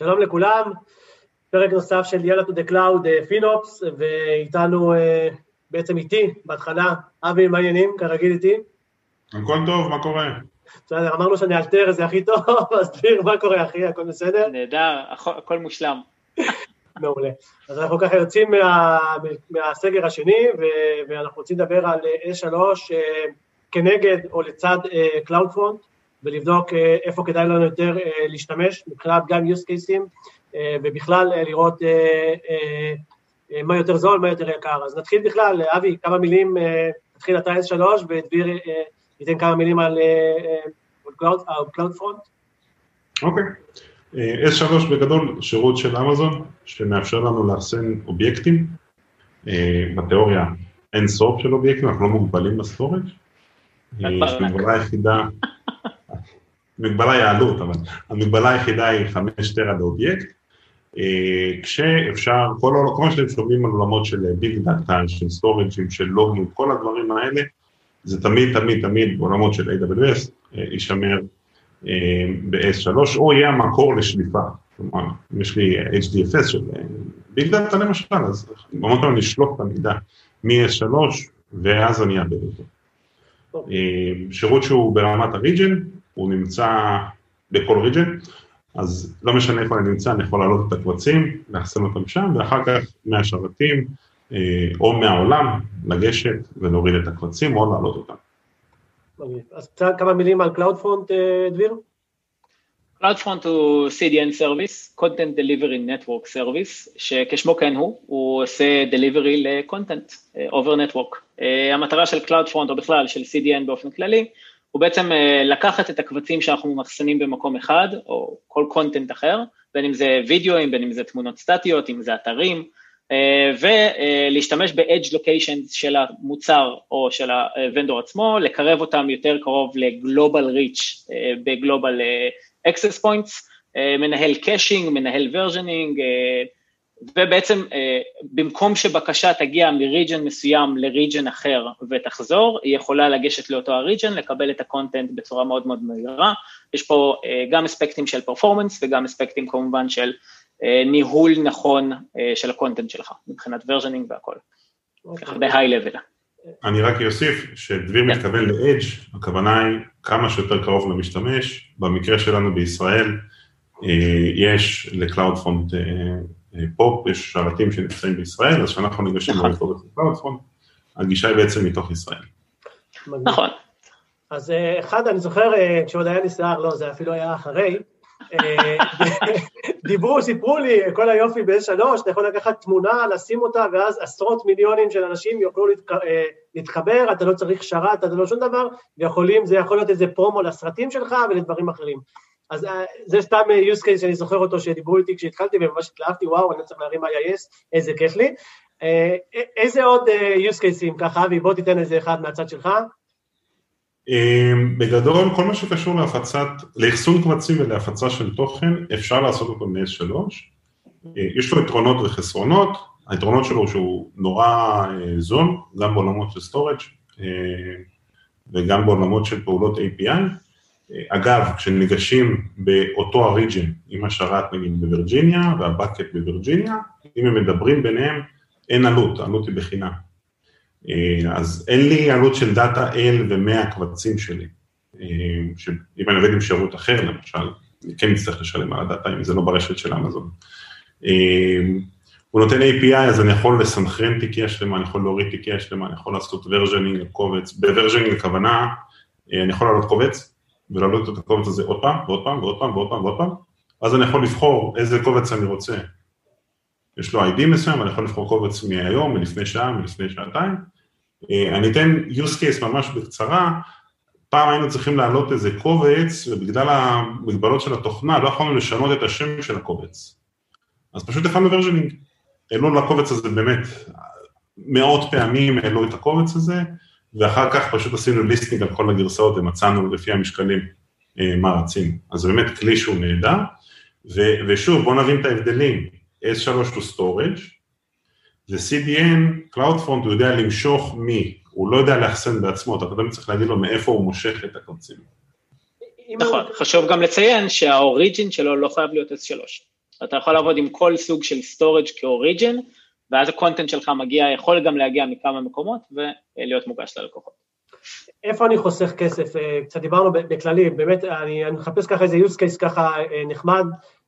שלום לכולם, פרק נוסף של יאללה to the cloud FinOps, ואיתנו, אה, בעצם איתי, בהתחלה, אבי, מה העניינים? כרגיל איתי. הכל טוב, מה קורה? בסדר, אמרנו שאני אלתר, זה הכי טוב, אז דביר, מה קורה אחי, הכל בסדר? נהדר, הכל- מושלם. מעולה. אז אנחנו ככה יוצאים מה, מהסגר השני, ואנחנו רוצים לדבר על אה, S3 אה, כנגד או לצד CloudFront, ולבדוק אה, איפה כדאי לנו יותר אה, להשתמש, מבחינת גם use cases, אה, ובכלל לראות מה יותר זול, מה יותר יקר. אז נתחיל בכלל, אבי, כמה מילים, נתחיל אתה S3, ודביר ייתן כמה מילים על על Cloud- על CloudFront. אוקיי. אה, S3 בגדול, שירות של אמזון, שמאפשר לנו לאחסן אובייקטים. בתיאוריה אין סוף של אובייקטים, אנחנו לא מוגבלים ב-storage. אה, ברק. המגבלה היחידה, המגבלה היא העלות, אבל המגבלה היחידה היא 5 טרה לאובייקט. אה, כשאפשר, כל העול- כל מה שאתם שומעים על עולמות של big data, של storage-ים, של לוגים, כל הדברים האלה, זה תמיד תמיד תמיד בעולמות של AWS אה, יישמר אה, ב-S3, או יהיה המקור לשליפה. כלומר, אם יש לי HDFS של ביג דאטה למשל, אז במקום אני אשלוף את המידע מ-S3, ואז אני אאבד אותו. שירות שהוא ברמת הריג'ן, הוא נמצא בכל ריג'ן, אז לא משנה איפה אני נמצא, אני יכול להעלות את הקבצים, לאחסן אותם שם, ואחר כך מהשרתים אה, או מהעולם לגשת ולהוריד את הקבצים או להעלות אותם. אז כמה מילים על CloudFront, אה, דביר? CloudFront הוא CDN Service, Content Delivery Network Service, שכשמו כן הוא, הוא עושה delivery ל-content אה, over network. המטרה של CloudFront, או בכלל של CDN באופן כללי, הוא בעצם אה, לקחת את הקבצים שאנחנו מאחסנים במקום אחד, או כל content אחר, בין אם זה וידאוים, בין אם זה תמונות סטטיות, אם זה אתרים, אה, ולהשתמש ב-edge locations של המוצר או של ה-vendor עצמו, לקרב אותם יותר קרוב ל-global reach, אה, ב-global access points, מנהל caching, מנהל אה, ובעצם אה, במקום שבקשה תגיע מ-region מסוים ל-region אחר ותחזור, היא יכולה לגשת לאותו ה-region, לקבל את ה-content בצורה מאוד מאוד מהירה. יש פה אה, גם אספקטים של performance וגם אספקטים כמובן של אה, ניהול נכון אה, של ה-content שלך, מבחינת versioning והכל, ככה ב-high level. אני רק אוסיף שדביר כן. מתכוון ל-edge, הכוונה היא כמה שיותר קרוב למשתמש, במקרה שלנו בישראל יש ל-CloudFront אה, אה, פופ, יש שרתים שנמצאים בישראל, אז כשאנחנו ניגשים נכון. ל-record ל-CloudFront, הגישה היא בעצם מתוך ישראל. נכון, אז אה, אחד, אני זוכר, אה, כשעוד היה לי שיער, לא, זה אפילו היה אחרי, דיברו, סיפרו לי, כל היופי ב-S3, אתה יכול לקחת תמונה, לשים אותה, ואז עשרות מיליונים של אנשים יוכלו להתחבר, אתה לא צריך שרת, אתה לא שום דבר, ויכולים, זה יכול להיות איזה פרומו לסרטים שלך ולדברים אחרים. אז אה, זה סתם אה, use case שאני זוכר אותו, שדיברו איתי כשהתחלתי, וממש התלהבתי, וואו, אני צריך להרים IIS, איזה כיף לי. אה, איזה עוד use cases ככה, אבי, בוא תיתן איזה אחד מהצד שלך. בגדול, כל מה שקשור להפצת, לאחסון קבצים ולהפצה של תוכן, אפשר לעשות אותו מ-S3. אה, יש לו יתרונות וחסרונות, היתרונות שלו שהוא נורא זול, גם בעולמות של storage וגם בעולמות של פעולות API. אגב, כשניגשים באותו הריג'ן עם השרת נגיד בווירג'יניה והבקט בווירג'יניה, אם הם מדברים ביניהם, אין עלות, העלות היא בחינם. אה, אז אין לי עלות של data להעלות קבצים שלי. אה, שאם אני עובד עם שירות אחר למשל, אני כן אצטרך לשלם על ה-data אם זה לא ברשת של אמזון. אה, הוא נותן API, אז אני יכול לסנכרן תיקייה שלמה, אני יכול להוריד תיקייה שלמה, אני יכול לעשות versioning לקובץ, ב-versioning הכוונה, אה, אני יכול לעלות קובץ, ולהעלות את הקובץ הזה עוד פעם, ועוד פעם, ועוד פעם, ועוד פעם, ועוד פעם, אז אני יכול לבחור איזה קובץ אני רוצה. יש לו ID מסוים, אני יכול לבחור קובץ מהיום, מלפני שעה, מלפני שעתיים. אה, אני אתן use case ממש בקצרה, פעם היינו צריכים להעלות איזה קובץ, ובגלל המגבלות של התוכנה לא יכולנו לשנות את השם של הקובץ. אז פשוט הפעלנו versioning. העלו לקובץ הזה באמת מאות פעמים העלו את הקובץ הזה, ואחר כך פשוט עשינו listing על כל הגרסאות ומצאנו לפי המשקלים אה, מה רצינו. אז זה באמת כלי שהוא נהדר, ו- ושוב בואו נבין את ההבדלים, S3 הוא storage, ו-CDN, CloudFront הוא יודע למשוך מי, הוא לא יודע לאחסן בעצמו, אתה תמיד צריך להגיד לו מאיפה הוא מושך את הקבצים. נכון, חשוב גם לציין שהאוריג'ין שלו לא חייב להיות S3. אתה יכול לעבוד עם כל סוג של storage כאוריג'ין, ואז הקונטנט שלך מגיע, יכול גם להגיע מכמה מקומות ולהיות מוגש ללקוחות. איפה אני חוסך כסף? אה, קצת דיברנו בכללי, באמת, אני, אני מחפש ככה איזה use case ככה אה, נחמד,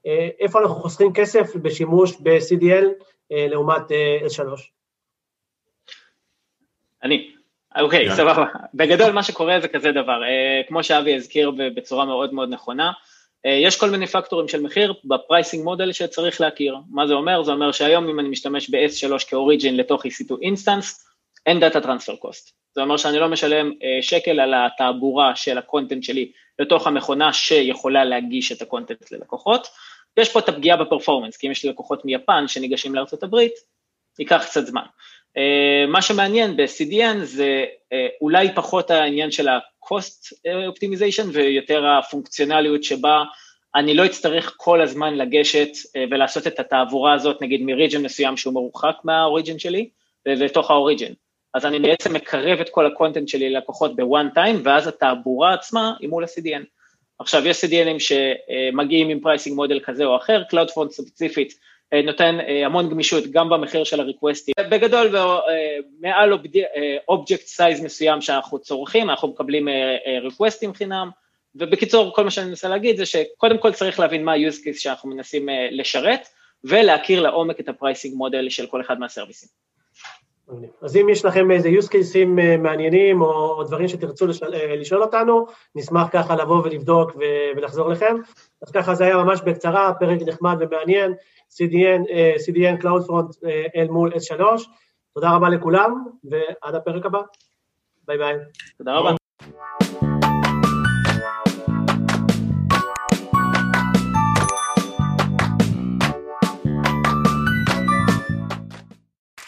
אה, איפה אנחנו חוסכים כסף בשימוש ב-CDN לעומת S3? אני. אוקיי, okay, סבבה. בגדול מה שקורה זה כזה דבר, כמו שאבי הזכיר בצורה מאוד מאוד נכונה, יש כל מיני פקטורים של מחיר בפרייסינג מודל שצריך להכיר. מה זה אומר? זה אומר שהיום אם אני משתמש ב-S3 כ-origin לתוך EC2 instance, אין data transfer cost. זה אומר שאני לא משלם אה, שקל על התעבורה של ה-content שלי לתוך המכונה שיכולה להגיש את ה-content ללקוחות. יש פה את הפגיעה ב-performance, כי אם יש לי לקוחות מיפן שניגשים לארצות הברית, ייקח קצת זמן. אה, מה שמעניין ב-CDN זה אה, אולי פחות העניין של ה-cost optimization ויותר הפונקציונליות שבה אני לא אצטרך כל הזמן לגשת ולעשות את התעבורה הזאת, נגיד מ-region מסוים שהוא מרוחק מה-origin שלי, לתוך ה-origin. אז אני בעצם מקרב את כל ה-content שלי ללקוחות ב-one time, ואז התעבורה עצמה היא מול ה-CDN. עכשיו, יש CDN-ים שמגיעים עם pricing model כזה או אחר, CloudFront ספציפית אה, נותן אה, המון גמישות גם במחיר של ה-request-ים. בגדול, אה, מעל object size מסוים שאנחנו צורכים, אנחנו מקבלים request-ים חינם, ובקיצור, כל מה שאני מנסה להגיד זה שקודם כל צריך להבין מה ה-use case שאנחנו מנסים לשרת, ולהכיר לעומק את ה pricing model של כל אחד מהסרוויסים. אז אם יש לכם איזה use cases אה, מעניינים או דברים שתרצו לשאול, אה, לשאול אותנו, נשמח ככה לבוא ולבדוק ולחזור לכם. אז ככה זה היה ממש בקצרה, פרק נחמד ומעניין, CDN, אה, CDN CloudFront אל מול S3. תודה רבה לכולם, ועד הפרק הבא. ביי ביי. תודה רבה.